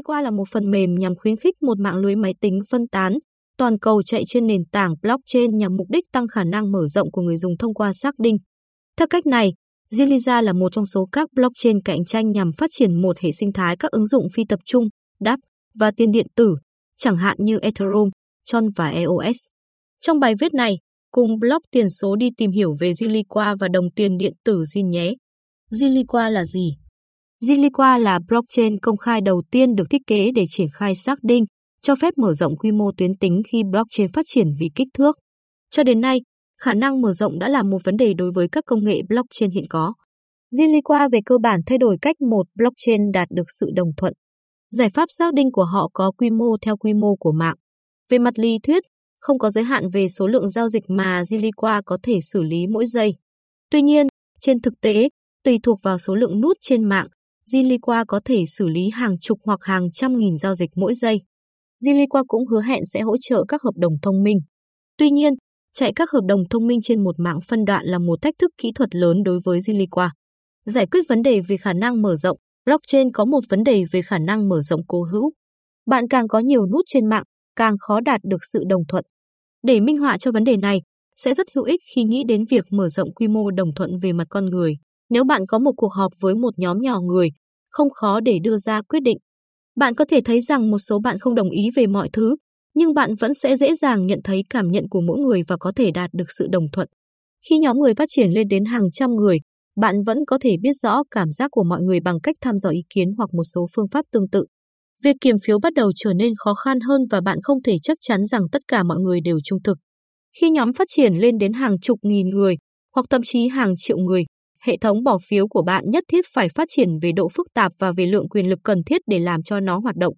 Ziliqua là một phần mềm nhằm khuyến khích một mạng lưới máy tính phân tán, toàn cầu chạy trên nền tảng blockchain nhằm mục đích tăng khả năng mở rộng của người dùng thông qua xác định. Theo cách này, Ziliza là một trong số các blockchain cạnh tranh nhằm phát triển một hệ sinh thái các ứng dụng phi tập trung, DApp và tiền điện tử, chẳng hạn như Ethereum, Tron và EOS. Trong bài viết này, cùng blog tiền số đi tìm hiểu về Ziliqua và đồng tiền điện tử Zin nhé. Ziliqua là gì? Ziliqua là blockchain công khai đầu tiên được thiết kế để triển khai xác định, cho phép mở rộng quy mô tuyến tính khi blockchain phát triển vì kích thước. Cho đến nay, khả năng mở rộng đã là một vấn đề đối với các công nghệ blockchain hiện có. Ziliqua về cơ bản thay đổi cách một blockchain đạt được sự đồng thuận. Giải pháp xác định của họ có quy mô theo quy mô của mạng. Về mặt lý thuyết, không có giới hạn về số lượng giao dịch mà Ziliqua có thể xử lý mỗi giây. Tuy nhiên, trên thực tế, tùy thuộc vào số lượng nút trên mạng, Ziliqua có thể xử lý hàng chục hoặc hàng trăm nghìn giao dịch mỗi giây. Ziliqua cũng hứa hẹn sẽ hỗ trợ các hợp đồng thông minh. Tuy nhiên, chạy các hợp đồng thông minh trên một mạng phân đoạn là một thách thức kỹ thuật lớn đối với Ziliqua. Giải quyết vấn đề về khả năng mở rộng, blockchain có một vấn đề về khả năng mở rộng cố hữu. Bạn càng có nhiều nút trên mạng, càng khó đạt được sự đồng thuận. Để minh họa cho vấn đề này, sẽ rất hữu ích khi nghĩ đến việc mở rộng quy mô đồng thuận về mặt con người. Nếu bạn có một cuộc họp với một nhóm nhỏ người, không khó để đưa ra quyết định. Bạn có thể thấy rằng một số bạn không đồng ý về mọi thứ, nhưng bạn vẫn sẽ dễ dàng nhận thấy cảm nhận của mỗi người và có thể đạt được sự đồng thuận. Khi nhóm người phát triển lên đến hàng trăm người, bạn vẫn có thể biết rõ cảm giác của mọi người bằng cách thăm dò ý kiến hoặc một số phương pháp tương tự. Việc kiểm phiếu bắt đầu trở nên khó khăn hơn và bạn không thể chắc chắn rằng tất cả mọi người đều trung thực. Khi nhóm phát triển lên đến hàng chục nghìn người, hoặc thậm chí hàng triệu người, hệ thống bỏ phiếu của bạn nhất thiết phải phát triển về độ phức tạp và về lượng quyền lực cần thiết để làm cho nó hoạt động.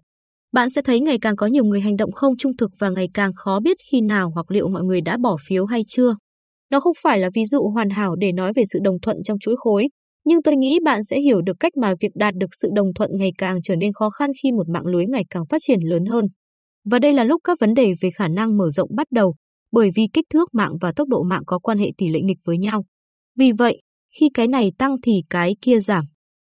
Bạn sẽ thấy ngày càng có nhiều người hành động không trung thực và ngày càng khó biết khi nào hoặc liệu mọi người đã bỏ phiếu hay chưa. Đó không phải là ví dụ hoàn hảo để nói về sự đồng thuận trong chuỗi khối, nhưng tôi nghĩ bạn sẽ hiểu được cách mà việc đạt được sự đồng thuận ngày càng trở nên khó khăn khi một mạng lưới ngày càng phát triển lớn hơn. Và đây là lúc các vấn đề về khả năng mở rộng bắt đầu, bởi vì kích thước mạng và tốc độ mạng có quan hệ tỷ lệ nghịch với nhau. Vì vậy, khi cái này tăng thì cái kia giảm.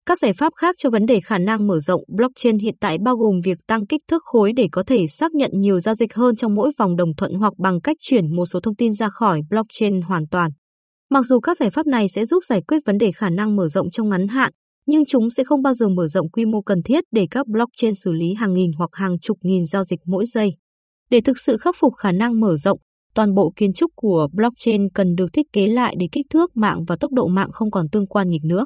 Các giải pháp khác cho vấn đề khả năng mở rộng blockchain hiện tại bao gồm việc tăng kích thước khối để có thể xác nhận nhiều giao dịch hơn trong mỗi vòng đồng thuận hoặc bằng cách chuyển một số thông tin ra khỏi blockchain hoàn toàn. Mặc dù các giải pháp này sẽ giúp giải quyết vấn đề khả năng mở rộng trong ngắn hạn, nhưng chúng sẽ không bao giờ mở rộng quy mô cần thiết để các blockchain xử lý hàng nghìn hoặc hàng chục nghìn giao dịch mỗi giây. Để thực sự khắc phục khả năng mở rộng, toàn bộ kiến trúc của blockchain cần được thiết kế lại để kích thước mạng và tốc độ mạng không còn tương quan nghịch nữa.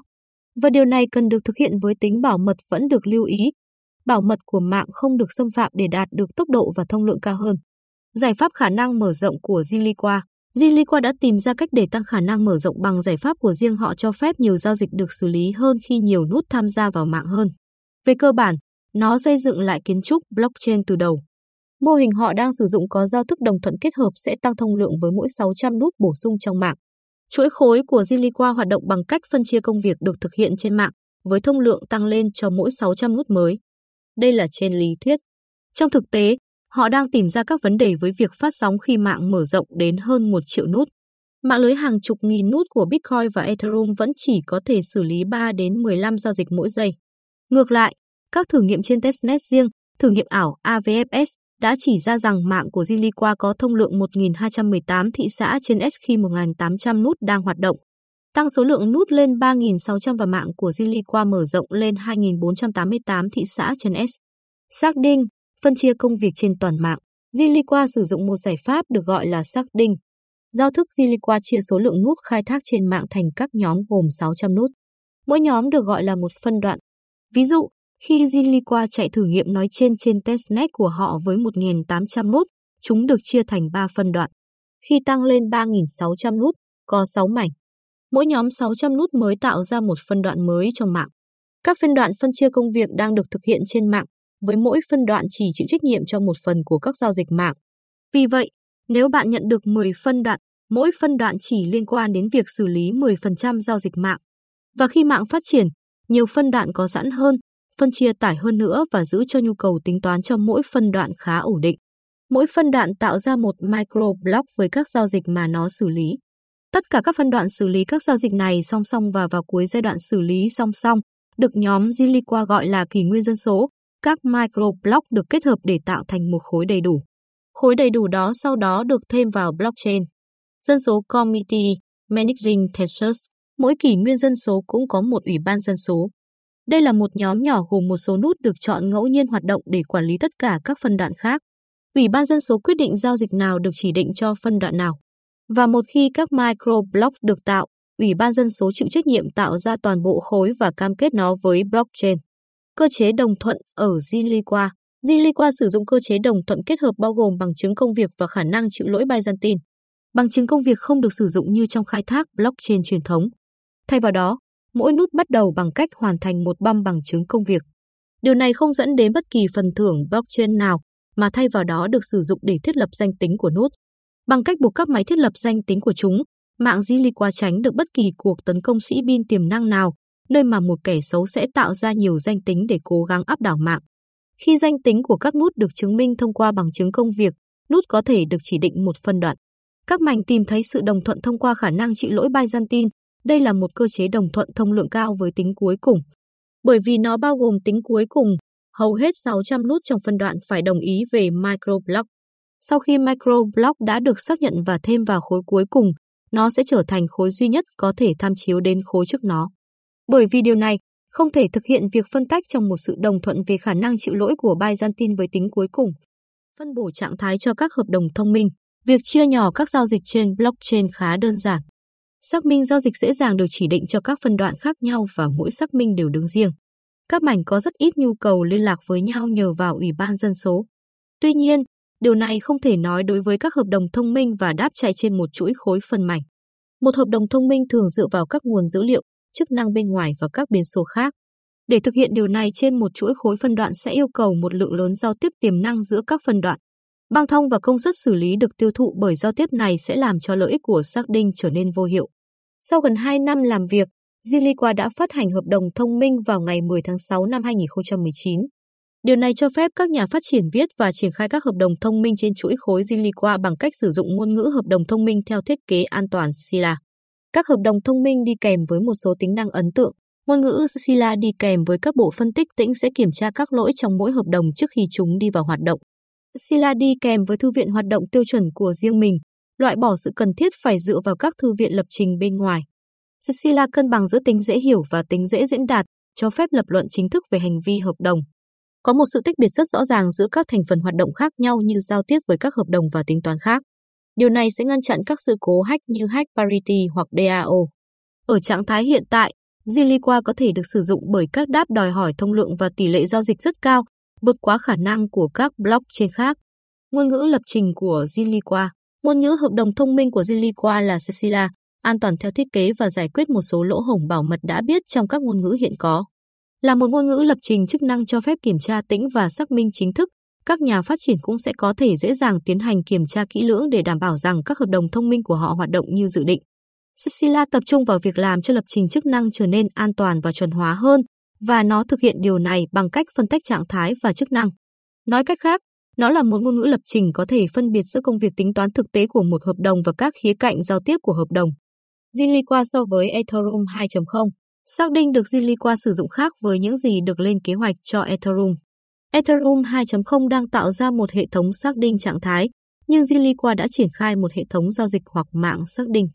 Và điều này cần được thực hiện với tính bảo mật vẫn được lưu ý. Bảo mật của mạng không được xâm phạm để đạt được tốc độ và thông lượng cao hơn. Giải pháp khả năng mở rộng của Ziliqua Ziliqua đã tìm ra cách để tăng khả năng mở rộng bằng giải pháp của riêng họ cho phép nhiều giao dịch được xử lý hơn khi nhiều nút tham gia vào mạng hơn. Về cơ bản, nó xây dựng lại kiến trúc blockchain từ đầu. Mô hình họ đang sử dụng có giao thức đồng thuận kết hợp sẽ tăng thông lượng với mỗi 600 nút bổ sung trong mạng. Chuỗi khối của Ziliqua hoạt động bằng cách phân chia công việc được thực hiện trên mạng, với thông lượng tăng lên cho mỗi 600 nút mới. Đây là trên lý thuyết. Trong thực tế, họ đang tìm ra các vấn đề với việc phát sóng khi mạng mở rộng đến hơn 1 triệu nút. Mạng lưới hàng chục nghìn nút của Bitcoin và Ethereum vẫn chỉ có thể xử lý 3 đến 15 giao dịch mỗi giây. Ngược lại, các thử nghiệm trên testnet riêng, thử nghiệm ảo AVFS đã chỉ ra rằng mạng của Ziliqua có thông lượng 1.218 thị xã trên S khi 1.800 nút đang hoạt động. Tăng số lượng nút lên 3.600 và mạng của Ziliqua mở rộng lên 2.488 thị xã trên S. Xác định, phân chia công việc trên toàn mạng. Ziliqua sử dụng một giải pháp được gọi là xác định. Giao thức Ziliqua chia số lượng nút khai thác trên mạng thành các nhóm gồm 600 nút. Mỗi nhóm được gọi là một phân đoạn. Ví dụ, khi Jinliqua chạy thử nghiệm nói trên trên testnet của họ với 1.800 nút, chúng được chia thành 3 phân đoạn. Khi tăng lên 3.600 nút, có 6 mảnh. Mỗi nhóm 600 nút mới tạo ra một phân đoạn mới trong mạng. Các phân đoạn phân chia công việc đang được thực hiện trên mạng, với mỗi phân đoạn chỉ chịu trách nhiệm cho một phần của các giao dịch mạng. Vì vậy, nếu bạn nhận được 10 phân đoạn, mỗi phân đoạn chỉ liên quan đến việc xử lý 10% giao dịch mạng. Và khi mạng phát triển, nhiều phân đoạn có sẵn hơn, phân chia tải hơn nữa và giữ cho nhu cầu tính toán cho mỗi phân đoạn khá ổn định. Mỗi phân đoạn tạo ra một microblock với các giao dịch mà nó xử lý. Tất cả các phân đoạn xử lý các giao dịch này song song và vào cuối giai đoạn xử lý song song, được nhóm Ziliqua gọi là kỷ nguyên dân số, các microblock được kết hợp để tạo thành một khối đầy đủ. Khối đầy đủ đó sau đó được thêm vào blockchain. Dân số Committee Managing Teachers, mỗi kỷ nguyên dân số cũng có một ủy ban dân số. Đây là một nhóm nhỏ gồm một số nút được chọn ngẫu nhiên hoạt động để quản lý tất cả các phân đoạn khác. Ủy ban dân số quyết định giao dịch nào được chỉ định cho phân đoạn nào. Và một khi các microblock được tạo, Ủy ban dân số chịu trách nhiệm tạo ra toàn bộ khối và cam kết nó với blockchain. Cơ chế đồng thuận ở Ziliqua Ziliqua sử dụng cơ chế đồng thuận kết hợp bao gồm bằng chứng công việc và khả năng chịu lỗi Byzantine. Bằng chứng công việc không được sử dụng như trong khai thác blockchain truyền thống. Thay vào đó, mỗi nút bắt đầu bằng cách hoàn thành một băm bằng chứng công việc. Điều này không dẫn đến bất kỳ phần thưởng blockchain nào, mà thay vào đó được sử dụng để thiết lập danh tính của nút. Bằng cách buộc các máy thiết lập danh tính của chúng, mạng Zilliqa tránh được bất kỳ cuộc tấn công sĩ bin tiềm năng nào, nơi mà một kẻ xấu sẽ tạo ra nhiều danh tính để cố gắng áp đảo mạng. Khi danh tính của các nút được chứng minh thông qua bằng chứng công việc, nút có thể được chỉ định một phân đoạn. Các mảnh tìm thấy sự đồng thuận thông qua khả năng trị lỗi Byzantine. Đây là một cơ chế đồng thuận thông lượng cao với tính cuối cùng. Bởi vì nó bao gồm tính cuối cùng, hầu hết 600 nút trong phân đoạn phải đồng ý về microblock. Sau khi microblock đã được xác nhận và thêm vào khối cuối cùng, nó sẽ trở thành khối duy nhất có thể tham chiếu đến khối trước nó. Bởi vì điều này, không thể thực hiện việc phân tách trong một sự đồng thuận về khả năng chịu lỗi của Byzantine với tính cuối cùng. Phân bổ trạng thái cho các hợp đồng thông minh, việc chia nhỏ các giao dịch trên blockchain khá đơn giản. Xác minh giao dịch dễ dàng được chỉ định cho các phân đoạn khác nhau và mỗi xác minh đều đứng riêng. Các mảnh có rất ít nhu cầu liên lạc với nhau nhờ vào Ủy ban dân số. Tuy nhiên, điều này không thể nói đối với các hợp đồng thông minh và đáp chạy trên một chuỗi khối phần mảnh. Một hợp đồng thông minh thường dựa vào các nguồn dữ liệu, chức năng bên ngoài và các biến số khác. Để thực hiện điều này trên một chuỗi khối phân đoạn sẽ yêu cầu một lượng lớn giao tiếp tiềm năng giữa các phân đoạn. Băng thông và công suất xử lý được tiêu thụ bởi giao tiếp này sẽ làm cho lợi ích của xác định trở nên vô hiệu. Sau gần 2 năm làm việc, Ziliqua đã phát hành hợp đồng thông minh vào ngày 10 tháng 6 năm 2019. Điều này cho phép các nhà phát triển viết và triển khai các hợp đồng thông minh trên chuỗi khối Ziliqua bằng cách sử dụng ngôn ngữ hợp đồng thông minh theo thiết kế an toàn Scylla. Các hợp đồng thông minh đi kèm với một số tính năng ấn tượng. Ngôn ngữ Scylla đi kèm với các bộ phân tích tĩnh sẽ kiểm tra các lỗi trong mỗi hợp đồng trước khi chúng đi vào hoạt động. Scylla đi kèm với thư viện hoạt động tiêu chuẩn của riêng mình, loại bỏ sự cần thiết phải dựa vào các thư viện lập trình bên ngoài. Sila cân bằng giữa tính dễ hiểu và tính dễ diễn đạt, cho phép lập luận chính thức về hành vi hợp đồng. Có một sự tách biệt rất rõ ràng giữa các thành phần hoạt động khác nhau như giao tiếp với các hợp đồng và tính toán khác. Điều này sẽ ngăn chặn các sự cố hack như hack parity hoặc DAO. Ở trạng thái hiện tại, Ziliqua có thể được sử dụng bởi các đáp đòi hỏi thông lượng và tỷ lệ giao dịch rất cao, vượt quá khả năng của các blockchain khác. Ngôn ngữ lập trình của Ziliqua Ngôn ngữ hợp đồng thông minh của Zilliqua là Cecilia, an toàn theo thiết kế và giải quyết một số lỗ hổng bảo mật đã biết trong các ngôn ngữ hiện có. Là một ngôn ngữ lập trình chức năng cho phép kiểm tra tĩnh và xác minh chính thức, các nhà phát triển cũng sẽ có thể dễ dàng tiến hành kiểm tra kỹ lưỡng để đảm bảo rằng các hợp đồng thông minh của họ hoạt động như dự định. Cecilia tập trung vào việc làm cho lập trình chức năng trở nên an toàn và chuẩn hóa hơn, và nó thực hiện điều này bằng cách phân tách trạng thái và chức năng. Nói cách khác, nó là một ngôn ngữ lập trình có thể phân biệt giữa công việc tính toán thực tế của một hợp đồng và các khía cạnh giao tiếp của hợp đồng. zilliqa so với Ethereum 2.0 Xác định được zilliqa sử dụng khác với những gì được lên kế hoạch cho Ethereum. Ethereum 2.0 đang tạo ra một hệ thống xác định trạng thái, nhưng zilliqa đã triển khai một hệ thống giao dịch hoặc mạng xác định.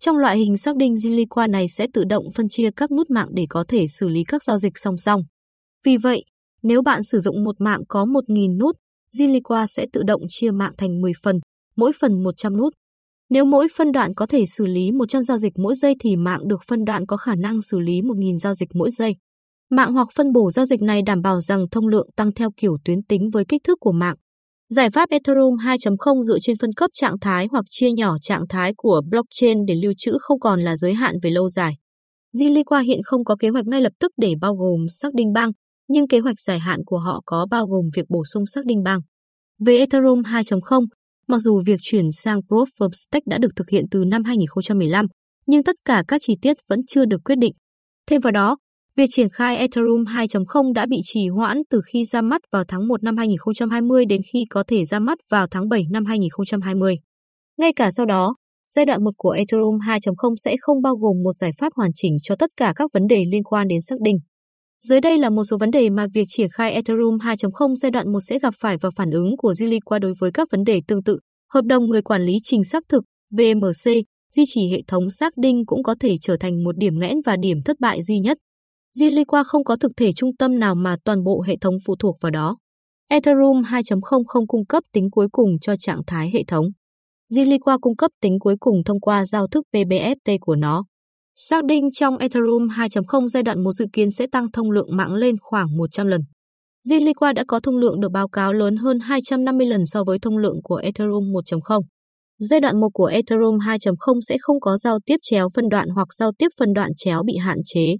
Trong loại hình xác định zilliqa này sẽ tự động phân chia các nút mạng để có thể xử lý các giao dịch song song. Vì vậy, nếu bạn sử dụng một mạng có 1.000 nút, Ziliqua sẽ tự động chia mạng thành 10 phần, mỗi phần 100 nút. Nếu mỗi phân đoạn có thể xử lý 100 giao dịch mỗi giây thì mạng được phân đoạn có khả năng xử lý 1.000 giao dịch mỗi giây. Mạng hoặc phân bổ giao dịch này đảm bảo rằng thông lượng tăng theo kiểu tuyến tính với kích thước của mạng. Giải pháp Ethereum 2.0 dựa trên phân cấp trạng thái hoặc chia nhỏ trạng thái của blockchain để lưu trữ không còn là giới hạn về lâu dài. Ziliqua hiện không có kế hoạch ngay lập tức để bao gồm xác định bang, nhưng kế hoạch dài hạn của họ có bao gồm việc bổ sung xác định bang. Về Ethereum 2.0, mặc dù việc chuyển sang Proof of Stake đã được thực hiện từ năm 2015, nhưng tất cả các chi tiết vẫn chưa được quyết định. Thêm vào đó, việc triển khai Ethereum 2.0 đã bị trì hoãn từ khi ra mắt vào tháng 1 năm 2020 đến khi có thể ra mắt vào tháng 7 năm 2020. Ngay cả sau đó, giai đoạn 1 của Ethereum 2.0 sẽ không bao gồm một giải pháp hoàn chỉnh cho tất cả các vấn đề liên quan đến xác định. Dưới đây là một số vấn đề mà việc triển khai Ethereum 2.0 giai đoạn 1 sẽ gặp phải và phản ứng của Zilliqa đối với các vấn đề tương tự. Hợp đồng người quản lý trình xác thực VMC duy trì hệ thống xác định cũng có thể trở thành một điểm nghẽn và điểm thất bại duy nhất. Zilliqa không có thực thể trung tâm nào mà toàn bộ hệ thống phụ thuộc vào đó. Ethereum 2.0 không cung cấp tính cuối cùng cho trạng thái hệ thống. Zilliqa cung cấp tính cuối cùng thông qua giao thức PBFT của nó. Xác định trong Ethereum 2.0 giai đoạn một dự kiến sẽ tăng thông lượng mạng lên khoảng 100 lần. Zilliqa đã có thông lượng được báo cáo lớn hơn 250 lần so với thông lượng của Ethereum 1.0. Giai đoạn 1 của Ethereum 2.0 sẽ không có giao tiếp chéo phân đoạn hoặc giao tiếp phân đoạn chéo bị hạn chế.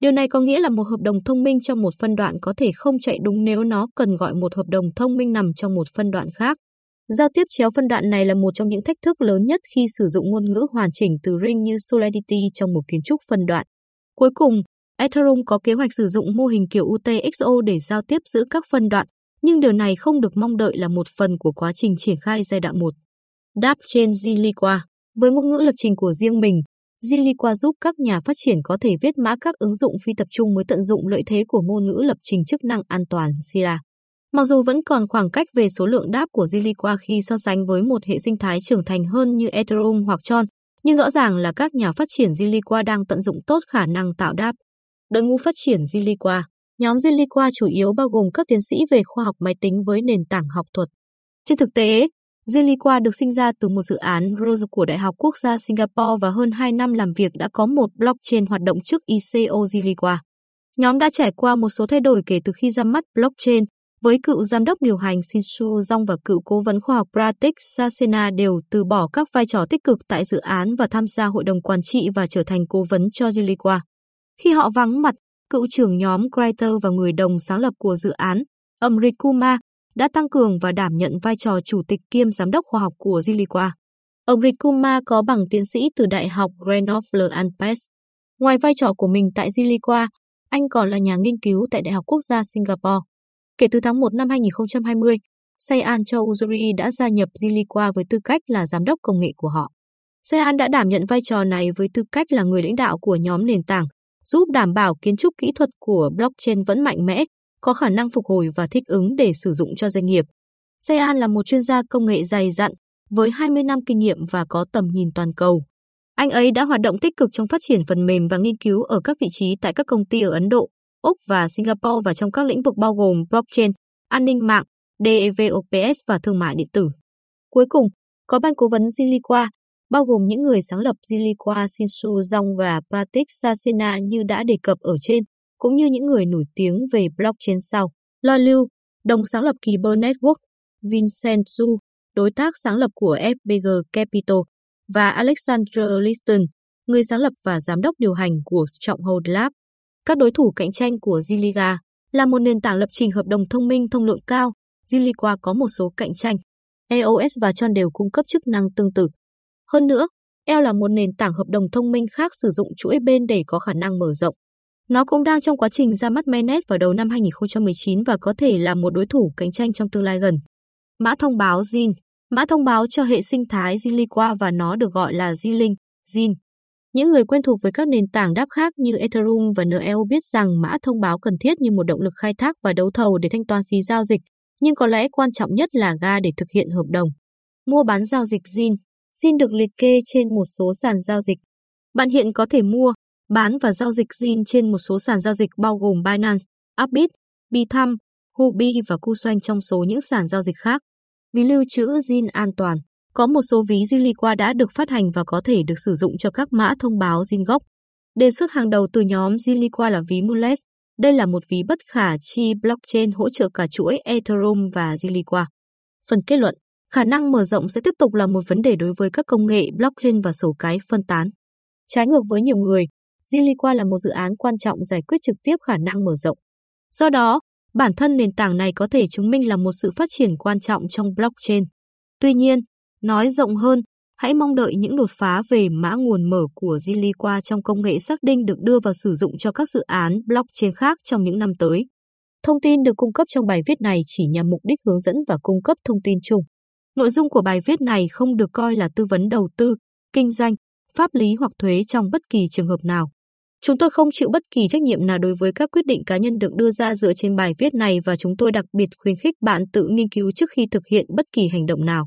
Điều này có nghĩa là một hợp đồng thông minh trong một phân đoạn có thể không chạy đúng nếu nó cần gọi một hợp đồng thông minh nằm trong một phân đoạn khác. Giao tiếp chéo phân đoạn này là một trong những thách thức lớn nhất khi sử dụng ngôn ngữ hoàn chỉnh từ Ring như Solidity trong một kiến trúc phân đoạn. Cuối cùng, Ethereum có kế hoạch sử dụng mô hình kiểu UTXO để giao tiếp giữa các phân đoạn, nhưng điều này không được mong đợi là một phần của quá trình triển khai giai đoạn 1. Đáp trên Zilliqa Với ngôn ngữ lập trình của riêng mình, Zilliqa giúp các nhà phát triển có thể viết mã các ứng dụng phi tập trung mới tận dụng lợi thế của ngôn ngữ lập trình chức năng an toàn Sila. Mặc dù vẫn còn khoảng cách về số lượng đáp của Zilliqa khi so sánh với một hệ sinh thái trưởng thành hơn như Ethereum hoặc Tron, nhưng rõ ràng là các nhà phát triển Zilliqa đang tận dụng tốt khả năng tạo đáp. Đội ngũ phát triển Zilliqa Nhóm Zilliqa chủ yếu bao gồm các tiến sĩ về khoa học máy tính với nền tảng học thuật. Trên thực tế, Zilliqa được sinh ra từ một dự án ROSE của Đại học Quốc gia Singapore và hơn 2 năm làm việc đã có một blockchain hoạt động trước ICO Zilliqa. Nhóm đã trải qua một số thay đổi kể từ khi ra mắt blockchain, với cựu giám đốc điều hành Shinsu Dong và cựu cố vấn khoa học Pratik Sasena đều từ bỏ các vai trò tích cực tại dự án và tham gia hội đồng quản trị và trở thành cố vấn cho Zilliqa. Khi họ vắng mặt, cựu trưởng nhóm Kreiter và người đồng sáng lập của dự án, Amrit Kumar, đã tăng cường và đảm nhận vai trò chủ tịch kiêm giám đốc khoa học của Zilliqa. Ông Rikuma có bằng tiến sĩ từ Đại học Grenoble Alpes. Ngoài vai trò của mình tại Zilliqa, anh còn là nhà nghiên cứu tại Đại học Quốc gia Singapore. Kể từ tháng 1 năm 2020, Sayan Uzuri đã gia nhập Zilliqa với tư cách là giám đốc công nghệ của họ. Sayan đã đảm nhận vai trò này với tư cách là người lãnh đạo của nhóm nền tảng, giúp đảm bảo kiến trúc kỹ thuật của blockchain vẫn mạnh mẽ có khả năng phục hồi và thích ứng để sử dụng cho doanh nghiệp. Sean là một chuyên gia công nghệ dày dặn, với 20 năm kinh nghiệm và có tầm nhìn toàn cầu. Anh ấy đã hoạt động tích cực trong phát triển phần mềm và nghiên cứu ở các vị trí tại các công ty ở Ấn Độ, Úc và Singapore và trong các lĩnh vực bao gồm blockchain, an ninh mạng, DevOps và thương mại điện tử. Cuối cùng, có ban cố vấn Zilliqa, bao gồm những người sáng lập Zilliqa Shinsu Dong và Pratik Sasena như đã đề cập ở trên, cũng như những người nổi tiếng về blockchain sau. Loi Lưu, đồng sáng lập Kyber Network, Vincent Zhu, đối tác sáng lập của FBG Capital, và Alexander Liston, người sáng lập và giám đốc điều hành của Stronghold Lab. Các đối thủ cạnh tranh của Zilliqa là một nền tảng lập trình hợp đồng thông minh thông lượng cao. Zilliqa có một số cạnh tranh. EOS và Tron đều cung cấp chức năng tương tự. Hơn nữa, Eo là một nền tảng hợp đồng thông minh khác sử dụng chuỗi bên để có khả năng mở rộng. Nó cũng đang trong quá trình ra mắt mainnet vào đầu năm 2019 và có thể là một đối thủ cạnh tranh trong tương lai gần. Mã thông báo ZIN Mã thông báo cho hệ sinh thái Zilliqa và nó được gọi là Zilling, ZIN. Những người quen thuộc với các nền tảng đáp khác như Ethereum và NEO biết rằng mã thông báo cần thiết như một động lực khai thác và đấu thầu để thanh toán phí giao dịch, nhưng có lẽ quan trọng nhất là ga để thực hiện hợp đồng. Mua bán giao dịch ZIN ZIN được liệt kê trên một số sàn giao dịch. Bạn hiện có thể mua, bán và giao dịch ZIN trên một số sàn giao dịch bao gồm Binance, Upbit, Bithumb, Huobi và Kucoin trong số những sàn giao dịch khác. Vì lưu trữ ZIN an toàn. Có một số ví Zilliqa đã được phát hành và có thể được sử dụng cho các mã thông báo ZIN gốc. Đề xuất hàng đầu từ nhóm Zilliqa là ví Mules. Đây là một ví bất khả chi blockchain hỗ trợ cả chuỗi Ethereum và Zilliqa. Phần kết luận, khả năng mở rộng sẽ tiếp tục là một vấn đề đối với các công nghệ blockchain và sổ cái phân tán. Trái ngược với nhiều người, Zilliqa là một dự án quan trọng giải quyết trực tiếp khả năng mở rộng. Do đó, bản thân nền tảng này có thể chứng minh là một sự phát triển quan trọng trong blockchain. Tuy nhiên, nói rộng hơn, hãy mong đợi những đột phá về mã nguồn mở của Zilliqa trong công nghệ xác định được đưa vào sử dụng cho các dự án blockchain khác trong những năm tới. Thông tin được cung cấp trong bài viết này chỉ nhằm mục đích hướng dẫn và cung cấp thông tin chung. Nội dung của bài viết này không được coi là tư vấn đầu tư, kinh doanh, pháp lý hoặc thuế trong bất kỳ trường hợp nào. Chúng tôi không chịu bất kỳ trách nhiệm nào đối với các quyết định cá nhân được đưa ra dựa trên bài viết này và chúng tôi đặc biệt khuyến khích bạn tự nghiên cứu trước khi thực hiện bất kỳ hành động nào.